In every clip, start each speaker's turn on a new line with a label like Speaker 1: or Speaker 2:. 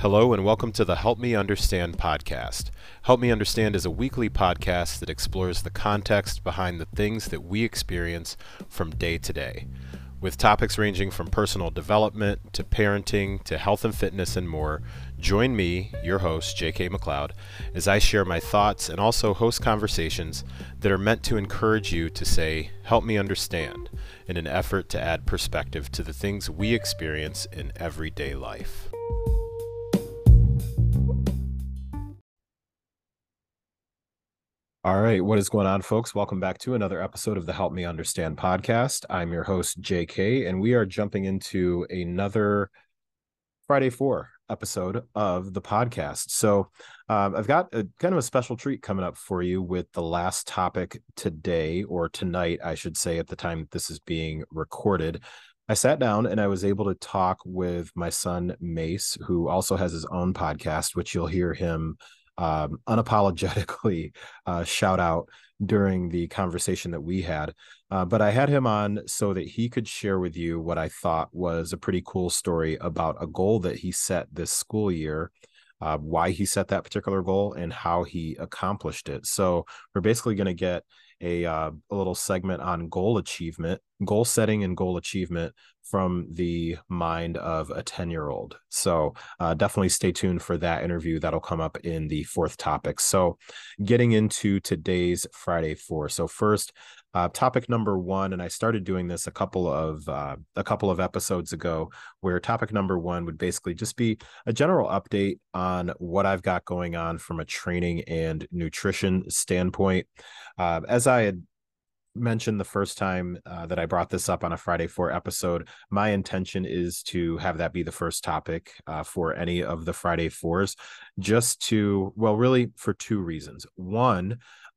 Speaker 1: Hello, and welcome to the Help Me Understand podcast. Help Me Understand is a weekly podcast that explores the context behind the things that we experience from day to day, with topics ranging from personal development to parenting to health and fitness and more. Join me, your host, J.K. McLeod, as I share my thoughts and also host conversations that are meant to encourage you to say, Help me understand, in an effort to add perspective to the things we experience in everyday life. All right, what is going on, folks? Welcome back to another episode of the Help Me Understand podcast. I'm your host, JK, and we are jumping into another Friday Four episode of the podcast. So, um, I've got a kind of a special treat coming up for you with the last topic today, or tonight, I should say, at the time this is being recorded. I sat down and I was able to talk with my son, Mace, who also has his own podcast, which you'll hear him um, unapologetically uh, shout out during the conversation that we had. Uh, but I had him on so that he could share with you what I thought was a pretty cool story about a goal that he set this school year. Uh, why he set that particular goal and how he accomplished it. So we're basically going to get a uh, a little segment on goal achievement, goal setting, and goal achievement from the mind of a 10 year old. So uh, definitely stay tuned for that interview. That'll come up in the fourth topic. So getting into today's Friday Four. So first, uh, topic number one, and I started doing this a couple of uh, a couple of episodes ago, where topic number one would basically just be a general update on what I've got going on from a training and nutrition standpoint. Uh, as I had mentioned the first time uh, that I brought this up on a Friday Four episode, my intention is to have that be the first topic uh, for any of the Friday Fours, just to, well, really for two reasons. One,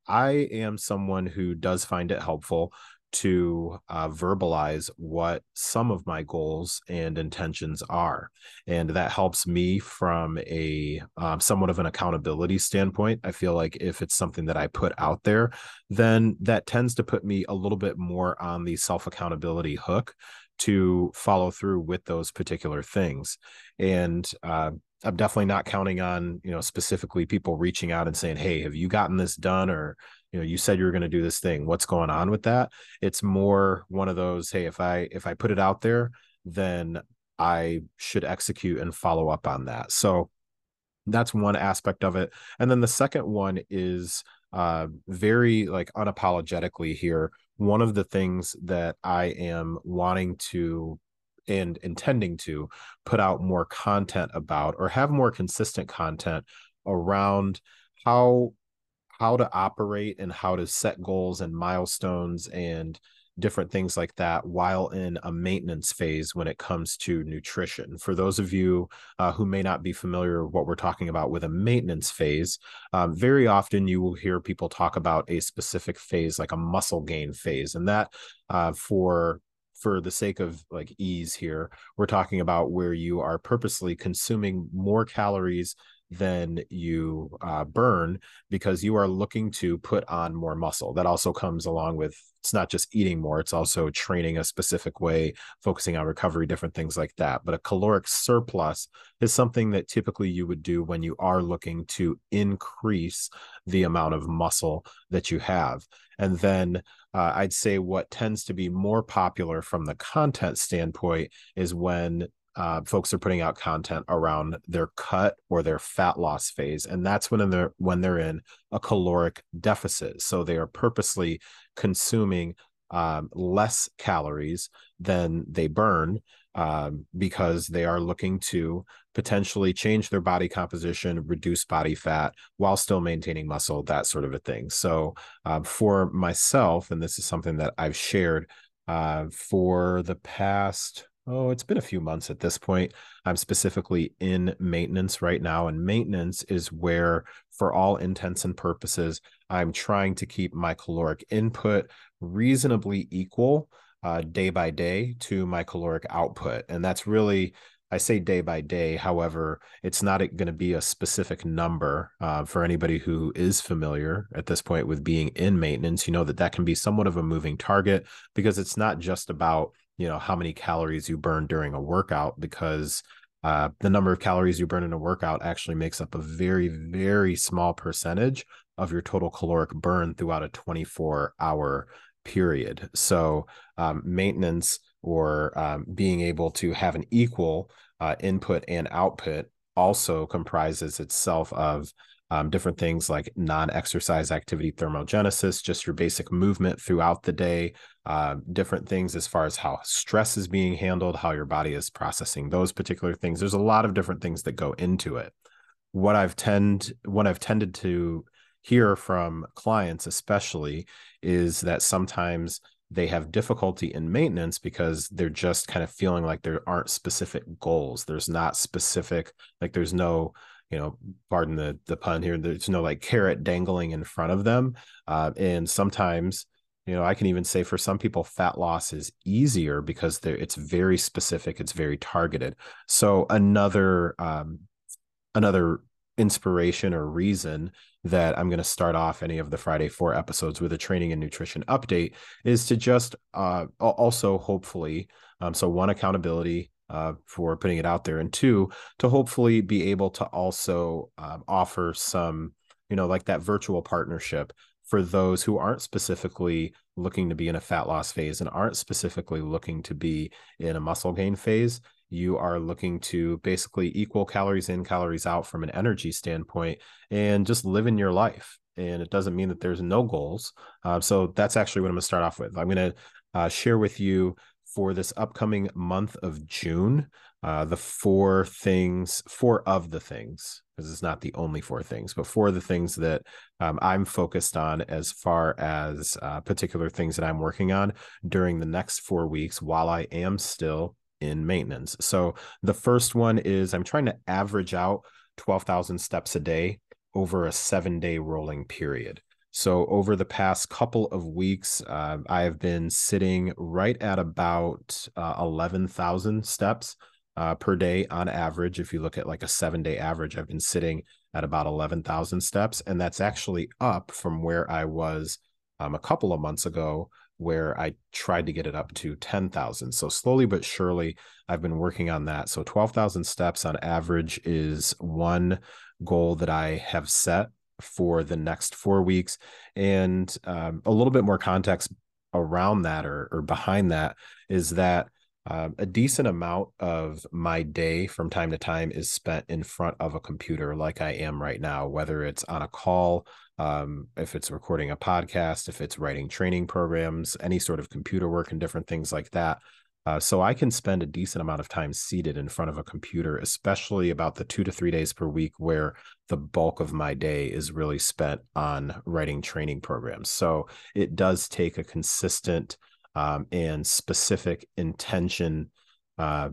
Speaker 1: I am someone who does find it helpful to uh, verbalize what some of my goals and intentions are and that helps me from a um, somewhat of an accountability standpoint. I feel like if it's something that i put out there then that tends to put me a little bit more on the self accountability hook to follow through with those particular things. And uh, i'm definitely not counting on you know specifically people reaching out and saying hey have you gotten this done? or you know you said you were going to do this thing. What's going on with that? It's more one of those hey if i if i put it out there then i should execute and follow up on that. So that's one aspect of it. And then the second one is uh very like unapologetically here one of the things that i am wanting to and intending to put out more content about or have more consistent content around how how to operate and how to set goals and milestones and different things like that while in a maintenance phase when it comes to nutrition. For those of you uh, who may not be familiar with what we're talking about with a maintenance phase, um, very often you will hear people talk about a specific phase like a muscle gain phase. And that uh, for for the sake of like ease here, we're talking about where you are purposely consuming more calories than you uh, burn because you are looking to put on more muscle. That also comes along with it's not just eating more, it's also training a specific way, focusing on recovery, different things like that. But a caloric surplus is something that typically you would do when you are looking to increase the amount of muscle that you have. And then uh, I'd say what tends to be more popular from the content standpoint is when uh, folks are putting out content around their cut or their fat loss phase, and that's when they're when they're in a caloric deficit. So they are purposely consuming um, less calories than they burn um, because they are looking to potentially change their body composition, reduce body fat while still maintaining muscle, that sort of a thing. So um, for myself, and this is something that I've shared uh, for the past oh, it's been a few months at this point. I'm specifically in maintenance right now, and maintenance is where, for all intents and purposes, I'm trying to keep my caloric input reasonably equal uh, day by day to my caloric output. And that's really, I say day by day. However, it's not going to be a specific number uh, for anybody who is familiar at this point with being in maintenance. You know that that can be somewhat of a moving target because it's not just about you know how many calories you burn during a workout because uh, the number of calories you burn in a workout actually makes up a very, very small percentage of your total caloric burn throughout a 24 hour period. So, um, maintenance or um, being able to have an equal uh, input and output also comprises itself of um, different things like non-exercise activity thermogenesis, just your basic movement throughout the day, uh, different things as far as how stress is being handled, how your body is processing those particular things. There's a lot of different things that go into it. What I've tend what I've tended to hear from clients, especially, is that sometimes they have difficulty in maintenance because they're just kind of feeling like there aren't specific goals. There's not specific, like there's no you know, pardon the the pun here. There's no like carrot dangling in front of them, uh, and sometimes, you know, I can even say for some people, fat loss is easier because it's very specific, it's very targeted. So another um, another inspiration or reason that I'm going to start off any of the Friday four episodes with a training and nutrition update is to just uh, also hopefully um, so one accountability uh, for putting it out there, and two, to hopefully be able to also um, offer some, you know, like that virtual partnership for those who aren't specifically looking to be in a fat loss phase and aren't specifically looking to be in a muscle gain phase. You are looking to basically equal calories in, calories out from an energy standpoint and just live in your life. And it doesn't mean that there's no goals. Uh, so that's actually what I'm going to start off with. I'm going to uh, share with you for this upcoming month of June. Uh, the four things, four of the things, because it's not the only four things, but four of the things that um, I'm focused on as far as uh, particular things that I'm working on during the next four weeks while I am still in maintenance. So the first one is I'm trying to average out 12,000 steps a day over a seven day rolling period. So over the past couple of weeks, uh, I have been sitting right at about uh, 11,000 steps uh, per day on average. If you look at like a seven day average, I've been sitting at about 11,000 steps. And that's actually up from where I was um, a couple of months ago, where I tried to get it up to 10,000. So slowly but surely, I've been working on that. So 12,000 steps on average is one goal that I have set for the next four weeks. And um, a little bit more context around that or, or behind that is that uh, a decent amount of my day from time to time is spent in front of a computer like I am right now, whether it's on a call, um, if it's recording a podcast, if it's writing training programs, any sort of computer work and different things like that. Uh, so I can spend a decent amount of time seated in front of a computer, especially about the two to three days per week where the bulk of my day is really spent on writing training programs. So it does take a consistent um, and specific intention. Uh,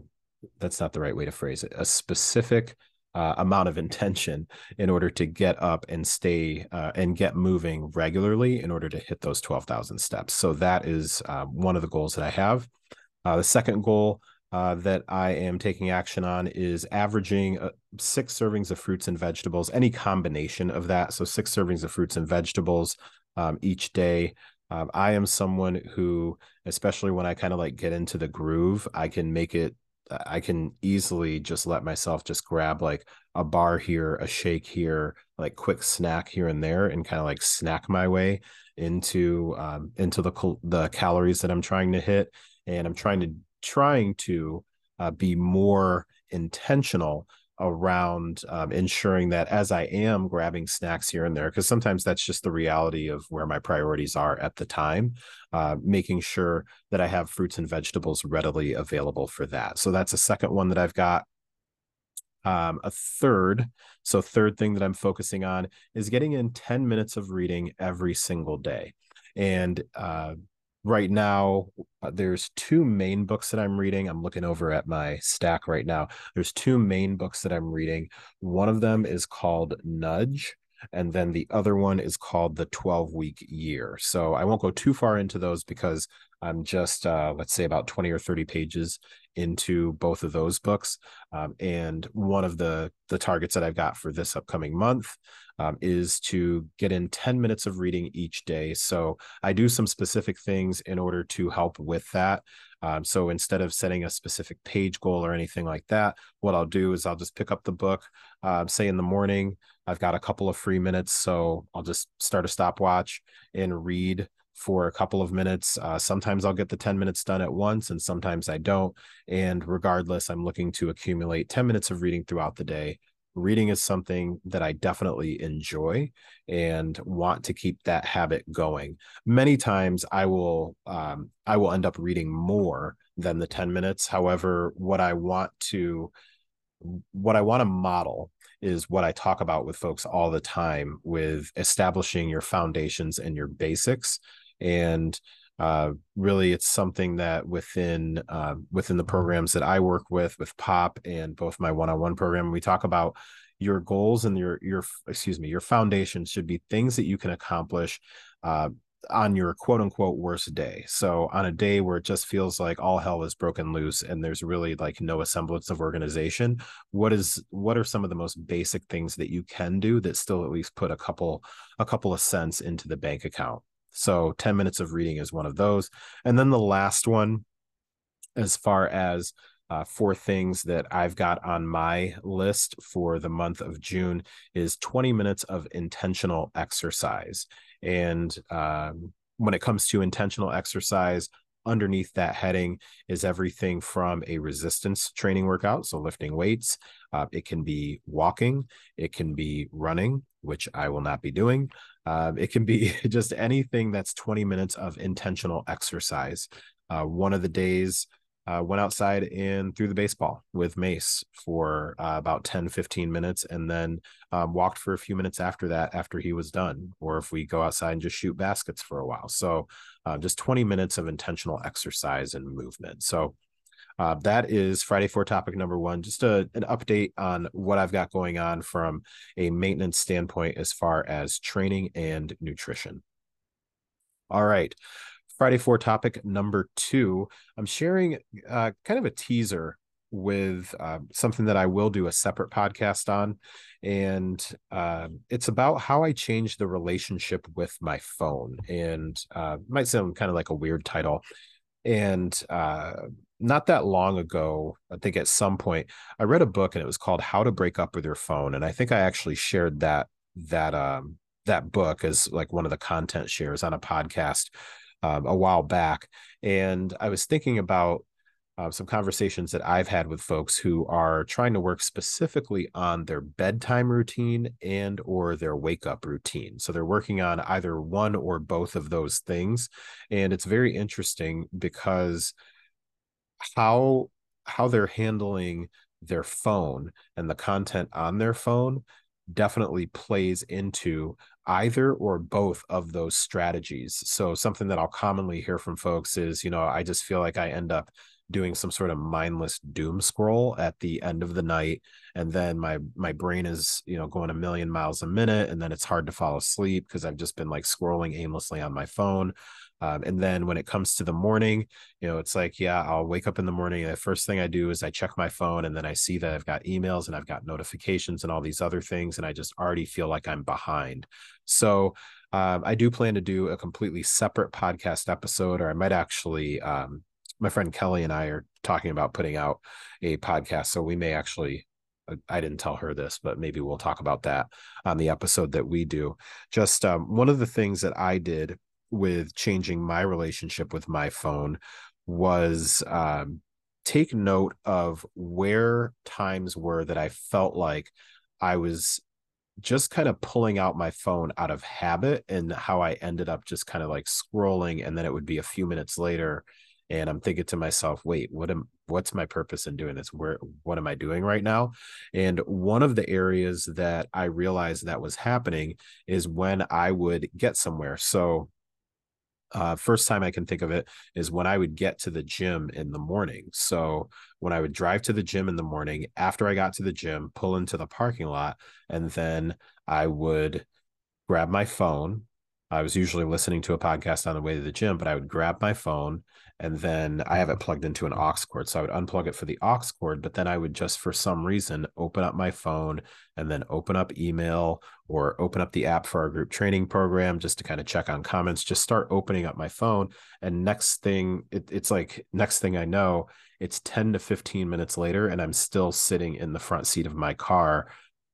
Speaker 1: that's not the right way to phrase it. A specific uh, amount of intention in order to get up and stay uh, and get moving regularly in order to hit those 12,000 steps. So that is uh, one of the goals that I have. Uh, the second goal uh, that I am taking action on is averaging uh, six servings of fruits and vegetables, any combination of that. So, six servings of fruits and vegetables um, each day. Um, I am someone who, especially when I kind of like get into the groove, I can make it, I can easily just let myself just grab like a bar here, a shake here, like quick snack here and there, and kind of like snack my way into um, into the the calories that I'm trying to hit and I'm trying to trying to uh, be more intentional around um, ensuring that as I am grabbing snacks here and there, because sometimes that's just the reality of where my priorities are at the time, uh, making sure that I have fruits and vegetables readily available for that. So that's a second one that I've got. Um, a third, so third thing that I'm focusing on is getting in 10 minutes of reading every single day. And uh, right now uh, there's two main books that i'm reading. I'm looking over at my stack right now. There's two main books that i'm reading. One of them is called nudge and then the other one is called the 12 week year so i won't go too far into those because i'm just uh, let's say about 20 or 30 pages into both of those books um, and one of the the targets that i've got for this upcoming month um, is to get in 10 minutes of reading each day. So I do some specific things in order to help with that. Um, so instead of setting a specific page goal or anything like that, what I'll do is I'll just pick up the book, uh, say in the morning, I've got a couple of free minutes. So I'll just start a stopwatch and read for a couple of minutes. Uh, sometimes I'll get the 10 minutes done at once, and sometimes I don't. And regardless, I'm looking to accumulate 10 minutes of reading throughout the day. Reading is something that I definitely enjoy and want to keep that habit going. Many times I will um, I will end up reading more than the 10 minutes. However, what I want to what I want to model is what I talk about with folks all the time with establishing your foundations and your basics and uh, really it's something that within uh, within the programs that I work with with pop and both my one-on-one program we talk about your goals and your your excuse me your foundation should be things that you can accomplish uh, on your quote unquote worst day. So on a day where it just feels like all hell is broken loose and there's really like no semblance of organization, what is what are some of the most basic things that you can do that still at least put a couple a couple of cents into the bank account? So 10 minutes of reading is one of those. And then the last one, as far as uh, four things that I've got on my list for the month of June is 20 minutes of intentional exercise. And um, when it comes to intentional exercise, underneath that heading is everything from a resistance training workout, so lifting weights. Uh, it can be walking, it can be running, which I will not be doing. Uh, it can be just anything that's 20 minutes of intentional exercise. Uh, one of the days, uh, went outside and threw the baseball with Mace for uh, about 10, 15 minutes, and then um, walked for a few minutes after that, after he was done. Or if we go outside and just shoot baskets for a while. So uh, just 20 minutes of intentional exercise and movement. So uh, that is Friday Four topic number one. Just a, an update on what I've got going on from a maintenance standpoint as far as training and nutrition. All right. Friday Four topic number two. I'm sharing uh, kind of a teaser with uh, something that I will do a separate podcast on. And uh, it's about how I changed the relationship with my phone. And uh, might sound kind of like a weird title. And uh, not that long ago, I think at some point, I read a book and it was called How to Break Up with Your Phone. And I think I actually shared that that um that book as like one of the content shares on a podcast um, a while back. And I was thinking about uh, some conversations that I've had with folks who are trying to work specifically on their bedtime routine and or their wake up routine. So they're working on either one or both of those things, and it's very interesting because how how they're handling their phone and the content on their phone definitely plays into either or both of those strategies. So something that I'll commonly hear from folks is, you know, I just feel like I end up doing some sort of mindless doom scroll at the end of the night and then my my brain is you know going a million miles a minute and then it's hard to fall asleep because i've just been like scrolling aimlessly on my phone. Um, and then when it comes to the morning you know it's like yeah i'll wake up in the morning the first thing i do is i check my phone and then i see that i've got emails and i've got notifications and all these other things and i just already feel like i'm behind. So um, I do plan to do a completely separate podcast episode, or I might actually um, my friend Kelly and I are talking about putting out a podcast. So we may actually, uh, I didn't tell her this, but maybe we'll talk about that on the episode that we do. Just um, one of the things that I did with changing my relationship with my phone was um, take note of where times were that I felt like I was just kind of pulling out my phone out of habit and how I ended up just kind of like scrolling and then it would be a few minutes later and i'm thinking to myself wait what am what's my purpose in doing this? Where what am i doing right now? And one of the areas that i realized that was happening is when i would get somewhere. So uh, first time I can think of it is when I would get to the gym in the morning. So when I would drive to the gym in the morning, after I got to the gym, pull into the parking lot, and then I would grab my phone, I was usually listening to a podcast on the way to the gym, but I would grab my phone and then I have it plugged into an aux cord. So I would unplug it for the aux cord, but then I would just for some reason open up my phone and then open up email or open up the app for our group training program just to kind of check on comments, just start opening up my phone. And next thing, it, it's like, next thing I know, it's 10 to 15 minutes later, and I'm still sitting in the front seat of my car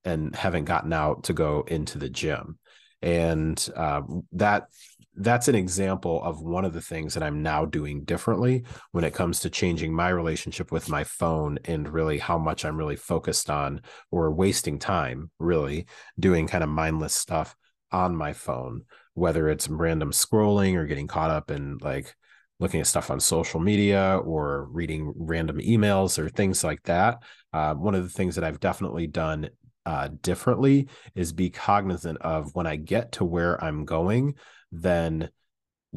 Speaker 1: and haven't gotten out to go into the gym and uh, that that's an example of one of the things that I'm now doing differently when it comes to changing my relationship with my phone and really how much I'm really focused on or wasting time really doing kind of mindless stuff on my phone, whether it's random scrolling or getting caught up in like looking at stuff on social media or reading random emails or things like that. Uh, one of the things that I've definitely done uh, differently is be cognizant of when I get to where I'm going, then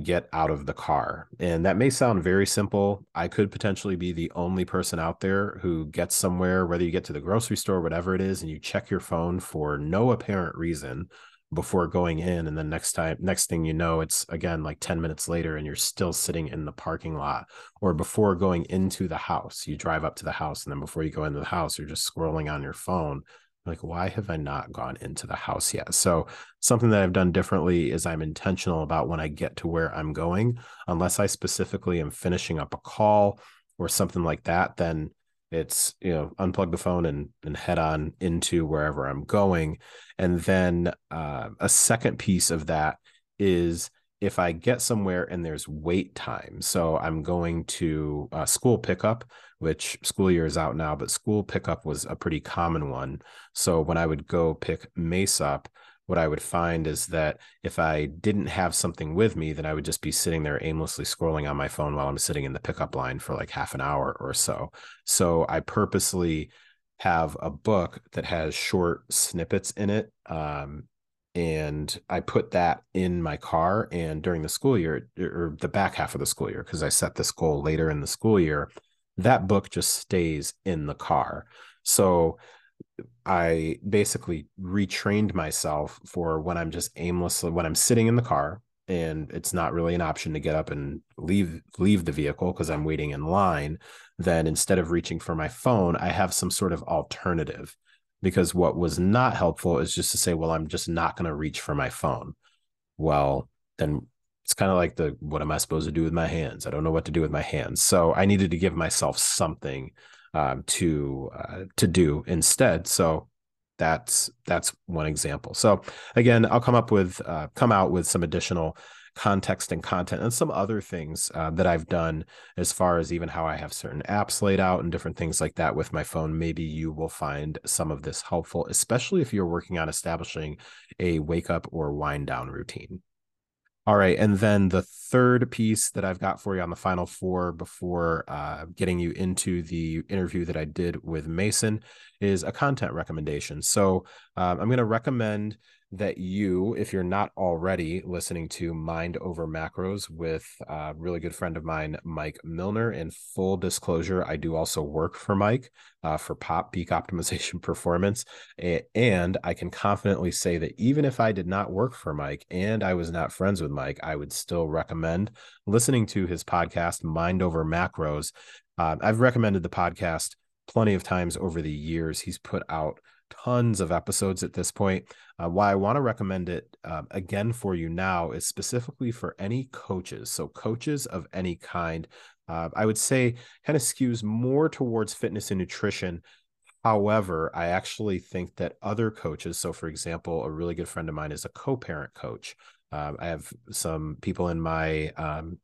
Speaker 1: get out of the car. And that may sound very simple. I could potentially be the only person out there who gets somewhere, whether you get to the grocery store, whatever it is, and you check your phone for no apparent reason before going in and then next time next thing you know it's again like 10 minutes later and you're still sitting in the parking lot or before going into the house you drive up to the house and then before you go into the house you're just scrolling on your phone like why have i not gone into the house yet? So something that i've done differently is i'm intentional about when i get to where i'm going unless i specifically am finishing up a call or something like that then it's you know unplug the phone and and head on into wherever i'm going. And then uh, a second piece of that is if i get somewhere and there's wait time so i'm going to uh, school pickup which school year is out now, but school pickup was a pretty common one. So when I would go pick Mace up, what I would find is that if I didn't have something with me, then I would just be sitting there aimlessly scrolling on my phone while I'm sitting in the pickup line for like half an hour or so. So I purposely have a book that has short snippets in it. Um, and I put that in my car. And during the school year, or the back half of the school year, because I set this goal later in the school year, that book just stays in the car. So I basically retrained myself for when I'm just aimlessly when I'm sitting in the car and it's not really an option to get up and leave leave the vehicle because I'm waiting in line, then instead of reaching for my phone, I have some sort of alternative. Because what was not helpful is just to say, well, I'm just not going to reach for my phone. Well, then it's kind of like the what am I supposed to do with my hands? I don't know what to do with my hands. So I needed to give myself something um, to uh, to do instead. So that's that's one example. So again, I'll come up with uh, come out with some additional context and content and some other things uh, that I've done as far as even how I have certain apps laid out and different things like that with my phone. Maybe you will find some of this helpful, especially if you're working on establishing a wake up or wind down routine. All right. And then the third piece that I've got for you on the final four before uh, getting you into the interview that I did with Mason is a content recommendation. So um, I'm going to recommend that you, if you're not already listening to Mind Over Macros with a really good friend of mine, Mike Millner. In full disclosure, I do also work for Mike uh, for Pop Peak Optimization Performance. And I can confidently say that even if I did not work for Mike and I was not friends with Mike, I would still recommend listening to his podcast, Mind Over Macros. Uh, I've recommended the podcast plenty of times over the years. He's put out tons of episodes at this point. Uh, why I want to recommend it uh, again for you now is specifically for any coaches. So, coaches of any kind, uh, I would say kind of skews more towards fitness and nutrition. However, I actually think that other coaches, so for example, a really good friend of mine is a co parent coach. Uh, I have some people in my um,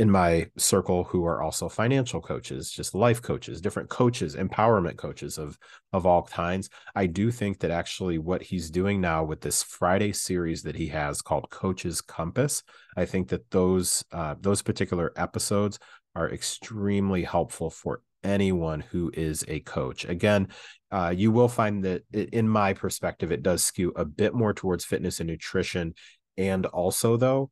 Speaker 1: in my circle who are also financial coaches, just life coaches, different coaches, empowerment coaches of of all kinds. I do think that actually what he's doing now with this Friday series that he has called Coaches Compass, I think that those uh, those particular episodes are extremely helpful for anyone who is a coach. Again, uh, you will find that in my perspective, it does skew a bit more towards fitness and nutrition. And also, though,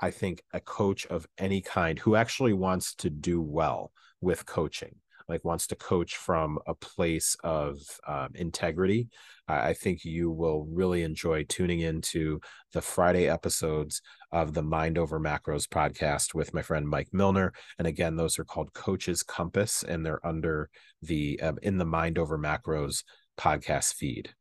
Speaker 1: I think a coach of any kind who actually wants to do well with coaching. like wants to coach from a place of um, integrity, I think you will really enjoy tuning into the Friday episodes of the Mind Over Macros podcast with my friend Mike Millner. And again, those are called Coach's Compass, and they're under the um, in the Mind Over Macros podcast feed.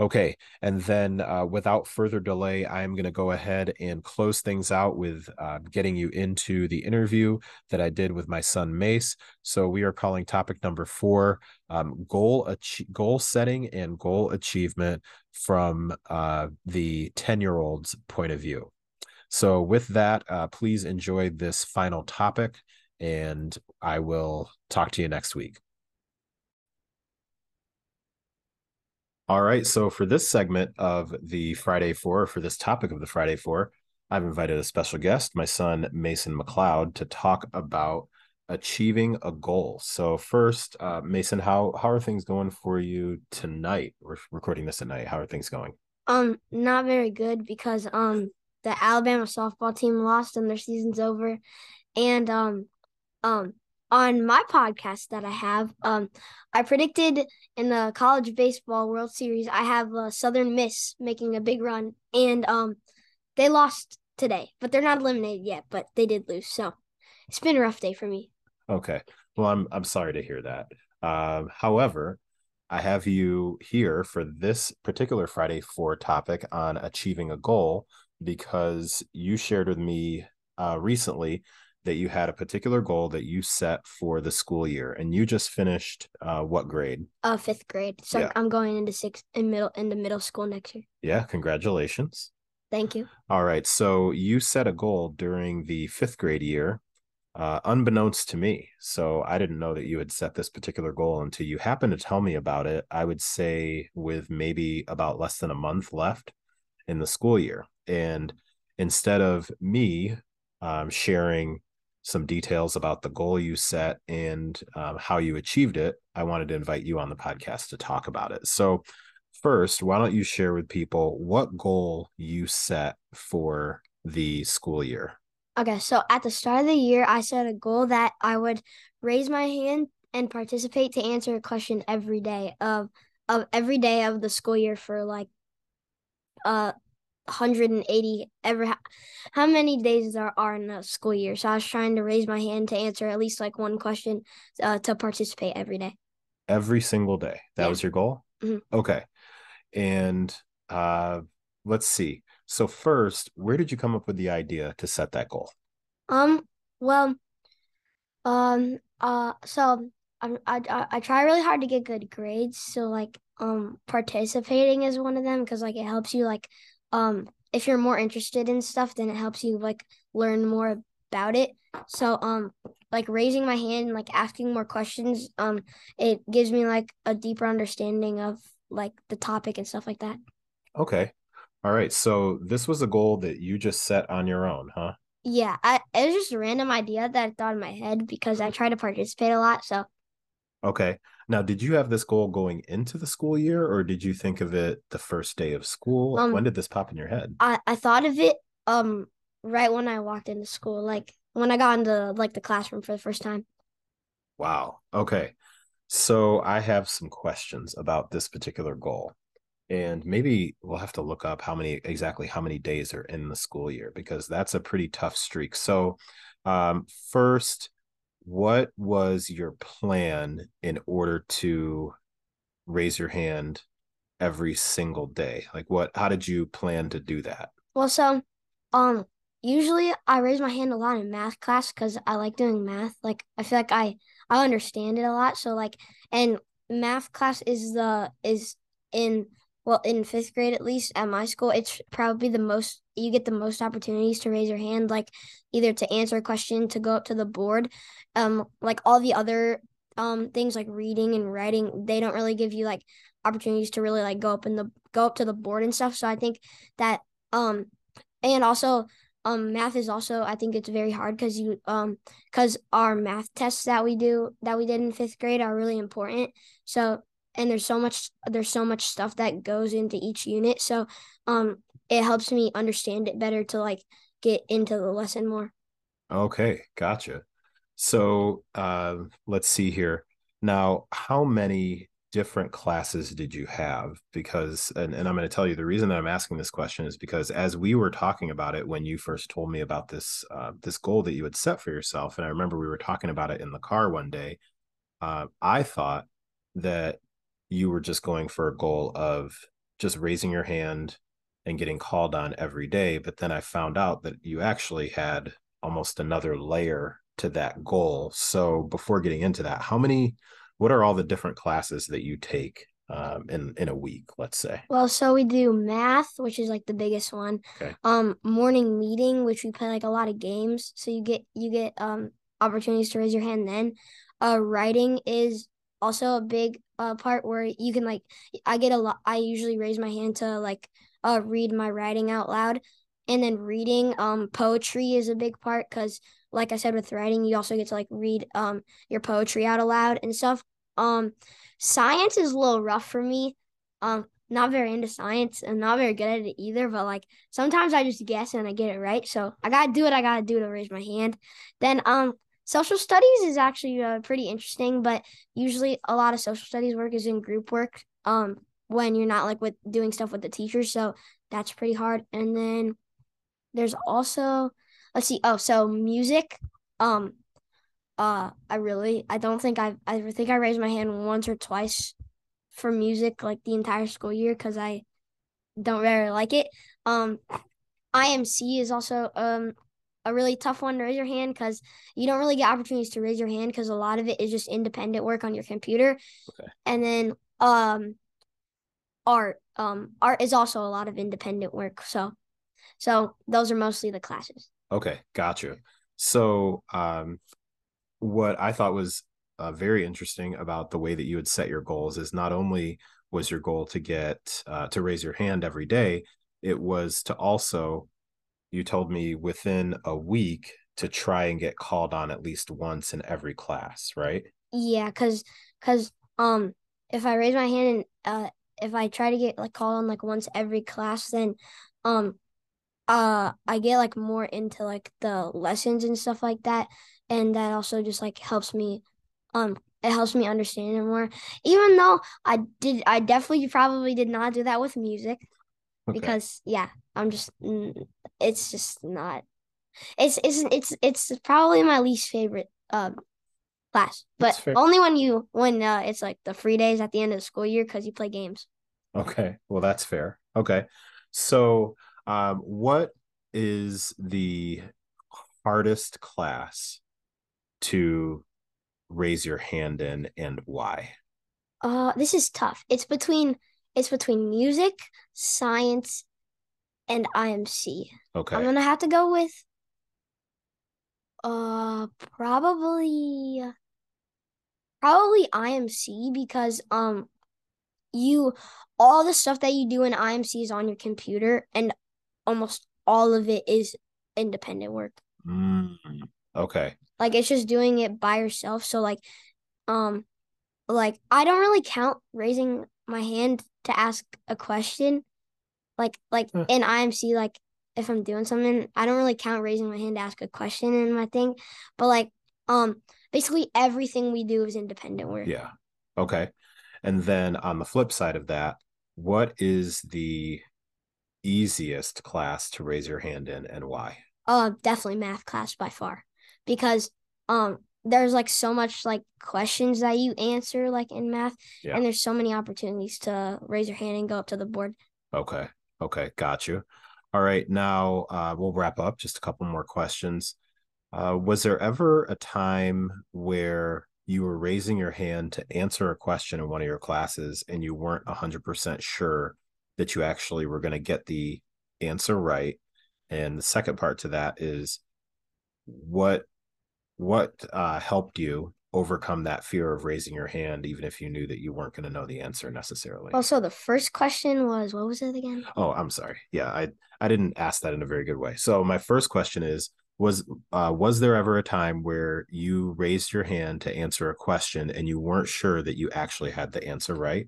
Speaker 1: Okay. And then uh, without further delay, I'm going to go ahead and close things out with uh, getting you into the interview that I did with my son Mace. So we are calling topic number four um, goal, goal setting and goal achievement from uh, the 10 year old's point of view. So, with that, uh, please enjoy this final topic, and I will talk to you next week. All right. So for this segment of the Friday Four, for this topic of the Friday Four, I've invited a special guest, my son Mason McLeod, to talk about achieving a goal. So first, uh, Mason, how how are things going for you tonight? We're recording this at night. How are things going?
Speaker 2: Um, not very good because um the Alabama softball team lost and their season's over, and um um on my podcast that I have, um, I predicted in the college baseball World Series, I have uh, Southern Miss making a big run, and um, they lost today, but they're not eliminated yet. But they did lose, so it's been a rough day for me.
Speaker 1: Okay, well, I'm I'm sorry to hear that. Um, however, I have you here for this particular Friday Four topic on achieving a goal because you shared with me uh, recently that you had a particular goal that you set for the school year and you just finished uh, what grade?
Speaker 2: Uh fifth grade. So yeah. i'm going into sixth in middle into middle school next year.
Speaker 1: Yeah congratulations.
Speaker 2: Thank you.
Speaker 1: All right so you set a goal during the fifth grade year uh, unbeknownst to me. So i didn't know that you had set this particular goal until you happened to tell me about it i would say with maybe about less than a month left in the school year. And instead of me um, sharing some details about the goal you set and um, how you achieved it, I wanted to invite you on the podcast to talk about it. So, first, why don't you share with people what goal you set for the school year?
Speaker 2: Okay, so at the start of the year, I set a goal that I would raise my hand and participate to answer a question every day of of every day of the school year for like uh 180 every how many days there are in a school year? So i was trying to raise my hand to answer at least like one question uh, to participate every day.
Speaker 1: Every single day? That yeah. was your goal?
Speaker 2: Mm-hmm.
Speaker 1: okay. And uh let's see. So first where did you come up with the idea to set that goal?
Speaker 2: Um well um uh so I, I I try really hard to get good grades. So like um participating is one of them because like it helps you like um if you're more interested in stuff then it helps you like learn more about it. So um like raising my hand like asking more questions um it gives me like a deeper understanding of like the topic and stuff like that.
Speaker 1: Okay. All right. So this was a goal that you just set on your own huh?
Speaker 2: Yeah. I, it was just a random idea that i thought in my head because i try to participate a lot so.
Speaker 1: Okay now, did you have this goal going into the school year or did you think of it the first day of school? Um, when did this pop in your head?
Speaker 2: I, I thought of it um right when I walked into school, like when I got into like the classroom for the first time.
Speaker 1: Wow. Okay. So I have some questions about this particular goal. And maybe we'll have to look up how many exactly how many days are in the school year because that's a pretty tough streak. So um first what was your plan in order to raise your hand every single day? Like what how did you plan to do that?
Speaker 2: Well, so um usually I raise my hand a lot in math class cuz I like doing math. Like I feel like I I understand it a lot. So like and math class is the is in well in fifth grade at least at my school it's probably the most you get the most opportunities to raise your hand like either to answer a question to go up to the board. Um like all the other um things like reading and writing they don't really give you like opportunities to really like go up in the go up to the board and stuff. So i think that um and also um math is also i think it's very hard because you um because our math tests that we do that we did in fifth grade are really important. So and there's so much there's so much stuff that goes into each unit so um it helps me understand it better to like get into the lesson more
Speaker 1: okay gotcha So uh, let's see here. Now, how many different classes did you have? Because, and, and I'm going to tell you the reason that I'm asking this question is because as we were talking about it when you first told me about this uh, this goal that you had set for yourself, and I remember we were talking about it in the car one day, uh, I thought that you were just going for a goal of just raising your hand and getting called on every day. But then I found out that you actually had almost another layer to that goal. So before getting into that, how many, what are all the different classes that you take um, in in a week, let's say?
Speaker 2: Well, so we do math, which is like the biggest one.
Speaker 1: Okay.
Speaker 2: Um, morning meeting, which we play like a lot of games, so you get you get um opportunities to raise your hand then. Uh, writing is also a big uh part where you can like I get a lot. I usually raise my hand to like uh read my writing out loud, and then reading um poetry is a big part because like I said with writing, you also get to like read um your poetry out aloud and stuff. Um, science is a little rough for me. Um, not very into science and not very good at it either. But like sometimes I just guess and I get it right. So I gotta do what I gotta do to raise my hand. Then um, social studies is actually uh, pretty interesting, but usually a lot of social studies work is in group work. Um, when you're not like with doing stuff with the teachers, so that's pretty hard. And then there's also let's see. Oh, so music. Um, uh, I really, I don't think I, I think I raised my hand once or twice for music like the entire school year because I don't really like it. Um, IMC is also um a really tough one to raise your hand because you don't really get opportunities to raise your hand because a lot of it is just independent work on your computer.
Speaker 1: Okay.
Speaker 2: And then um art um art is also a lot of independent work. So so those are mostly the classes.
Speaker 1: Okay, gotcha. So, um, what I thought was uh, very interesting about the way that you had set your goals is not only was your goal to get uh, to raise your hand every day, it was to also, you told me within a week to try and get called on at least once in every class, right?
Speaker 2: Yeah, cause cause um if I raise my hand and uh if I try to get like called on like once every class, then um uh I get like more into like the lessons and stuff like that and that also just like helps me um it helps me understand it more even though I did I definitely probably did not do that with music
Speaker 1: Okay.
Speaker 2: because yeah I'm just mm, it's just not it's it's it's it's probably my least favorite um class but only when you when uh it's like the free days at the end of the school year because you play games
Speaker 1: Okay. Well, that's fair. Okay. So, um, what is the hardest class to raise your hand in and why?
Speaker 2: Uh, this is tough. It's between it's between music, science, and IMC.
Speaker 1: Okay.
Speaker 2: I'm gonna have to go with uh probably probably IMC because um you all the stuff that you do in IMC is on your computer and almost all of it is independent work.
Speaker 1: Mm, okay.
Speaker 2: Like it's just doing it by yourself. So like um like I don't really count raising my hand to ask a question. Like like
Speaker 1: Huh.
Speaker 2: in IMC like if I'm doing something, I don't really count raising my hand to ask a question in my thing. But like um basically everything we do is independent work.
Speaker 1: Yeah. Okay. And then on the flip side of that, what is the easiest class to raise your hand in and why?
Speaker 2: Uh definitely math class by far. Because um there's like so much like questions that you answer like in math
Speaker 1: Yeah.
Speaker 2: and there's so many opportunities to raise your hand and go up to the board.
Speaker 1: Okay. Okay. Got you. All right. Now uh, we'll wrap up. Just a couple more questions. Uh, was there ever a time where you were raising your hand to answer a question in one of your classes and you weren't 100% sure that you actually were going to get the answer right? And the second part to that is what what uh, helped you overcome that fear of raising your hand even if you knew that you weren't going to know the answer necessarily?
Speaker 2: Also, the first question was what was it again?
Speaker 1: Oh, I'm sorry. Yeah, I I didn't ask that in a very good way. So my first question is was uh was there ever a time where you raised your hand to answer a question and you weren't sure that you actually had the answer right?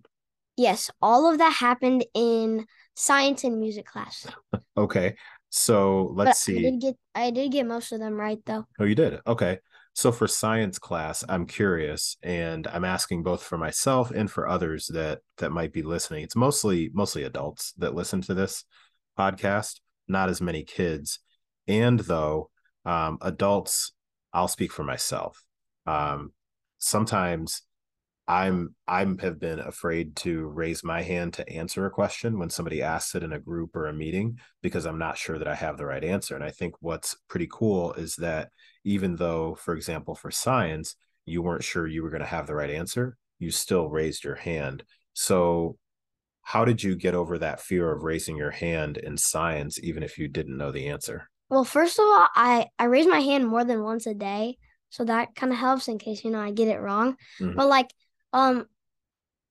Speaker 2: Yes, all of that happened in science and music class.
Speaker 1: Okay. So let's
Speaker 2: I
Speaker 1: see.
Speaker 2: did get I did get most of them right though.
Speaker 1: Oh, you did. Okay. So for science class, I'm curious and I'm asking both for myself and for others that that might be listening. It's mostly mostly adults that listen to this podcast, not as many kids. And though um, adults, I'll speak for myself. Um, sometimes I'm I'm have been afraid to raise my hand to answer a question when somebody asks it in a group or a meeting because I'm not sure that I have the right answer. And I think what's pretty cool is that even though, for example, for science, you weren't sure you were going to have the right answer, you still raised your hand. So how did you get over that fear of raising your hand in science even if you didn't know the answer?
Speaker 2: Well, first of all, I I raise my hand more than once a day, so that kind of helps in case you know I get it wrong. Mm-hmm. But like um,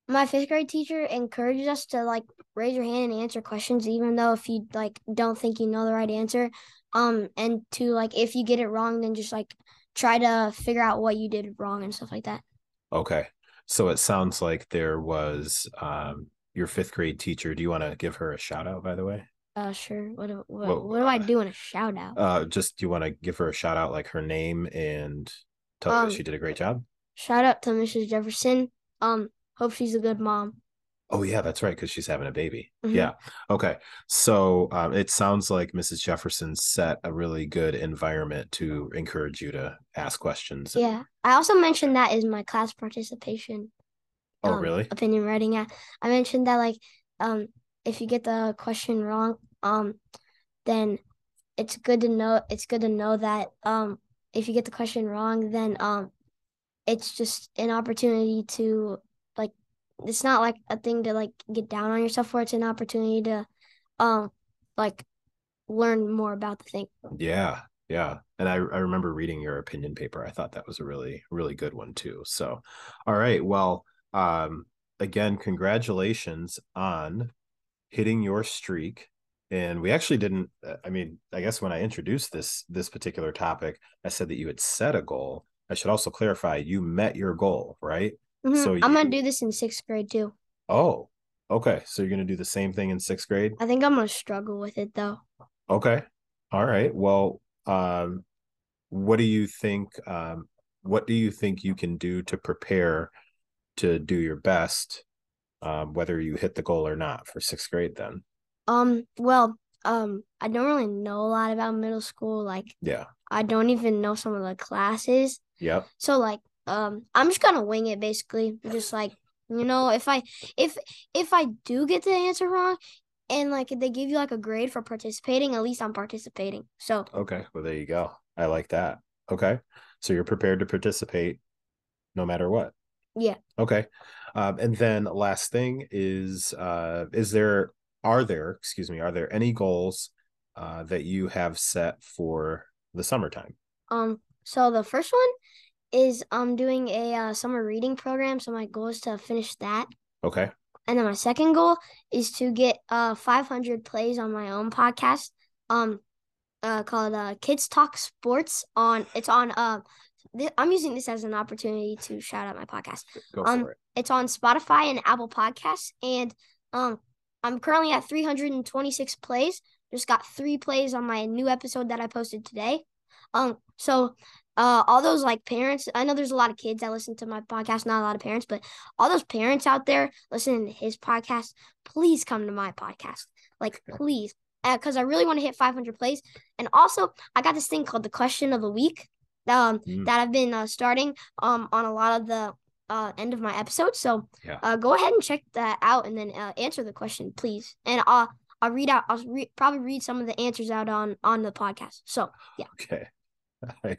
Speaker 2: my fifth grade teacher encourages us to like raise your hand and answer questions, even though if you like don't think you know the right answer. Um, and to like if you get it wrong, then just like try to figure out what you did wrong and stuff like that.
Speaker 1: Okay. So it sounds like there was um your fifth grade teacher. Do you want to give her a shout out, by the way?
Speaker 2: Uh, sure. What what, what, what do I do in a shout out?
Speaker 1: Uh, just do you want to give her a shout out, like her name, and tell um, her she did a great job?
Speaker 2: Shout out to Mrs. Jefferson. Um, hope she's a good mom.
Speaker 1: Oh yeah, that's right, because she's having a baby. Mm-hmm. Yeah. Okay. So um, it sounds like Mrs. Jefferson set a really good environment to encourage you to ask questions.
Speaker 2: Yeah. I also mentioned that is my class participation.
Speaker 1: Oh um, really?
Speaker 2: Opinion writing. Yeah. I mentioned that like um if you get the question wrong, um, then it's good to know it's good to know that um if you get the question wrong, then um it's just an opportunity to like it's not like a thing to like get down on yourself for it's an opportunity to um like learn more about the thing.
Speaker 1: Yeah yeah and I, I remember reading your opinion paper i thought that was a really really good one too so all right well um again congratulations on hitting your streak and we actually didn't uh, i mean i guess when i introduced this this particular topic i said that you had set a goal I should also clarify you met your goal, right?
Speaker 2: Mm-hmm. So you... I'm gonna do this in sixth grade too.
Speaker 1: Oh, okay. So you're gonna do the same thing in sixth grade?
Speaker 2: I think I'm gonna struggle with it though.
Speaker 1: Okay. All right. Well, um, what do you think? Um, what do you think you can do to prepare to do your best, um, whether you hit the goal or not for sixth grade? Then.
Speaker 2: Um. Well. Um. I don't really know a lot about middle school. Like.
Speaker 1: Yeah.
Speaker 2: I don't even know some of the classes.
Speaker 1: Yep.
Speaker 2: So like um I'm just gonna wing it basically. Just like, you know, if I if if I do get the answer wrong and like they give you like a grade for participating, at least I'm participating. So
Speaker 1: Okay. Well there you go. I like that. Okay. So you're prepared to participate no matter what.
Speaker 2: Yeah.
Speaker 1: Okay. Um, and then last thing is uh is there are there, excuse me, are there any goals uh that you have set for the summertime?
Speaker 2: Um so the first one is I'm doing a uh, summer reading program. So my goal is to finish that.
Speaker 1: Okay.
Speaker 2: And then my second goal is to get uh 500 plays on my own podcast. Um, uh, called uh Kids Talk Sports. On it's on uh, th- I'm using this as an opportunity to shout out my podcast.
Speaker 1: Go um, for it.
Speaker 2: It's on Spotify and Apple Podcasts, and um, I'm currently at 326 plays. Just got three plays on my new episode that I posted today. Um, so uh, all those like parents, I know there's a lot of kids that listen to my podcast, not a lot of parents, but all those parents out there listening to his podcast, please come to my podcast. Like, please, because uh, I really want to hit 500 plays. And also, I got this thing called the question of the week um, mm. that I've been uh, starting um, on a lot of the uh, end of my episodes. So
Speaker 1: yeah.
Speaker 2: uh, go ahead and check that out and then uh, answer the question, please. And I'll I'll read out. I'll re- probably read some of the answers out on on the podcast. So yeah.
Speaker 1: Okay. I,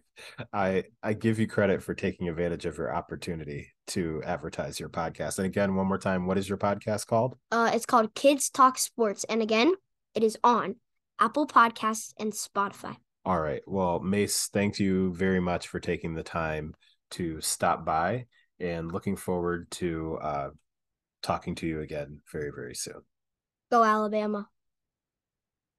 Speaker 1: I I give you credit for taking advantage of your opportunity to advertise your podcast. And again, one more time, what is your podcast called?
Speaker 2: Uh, it's called Kids Talk Sports, and again, it is on Apple Podcasts and Spotify.
Speaker 1: All right. Well, Mace, thank you very much for taking the time to stop by, and looking forward to uh, talking to you again very very soon.
Speaker 2: Go Alabama.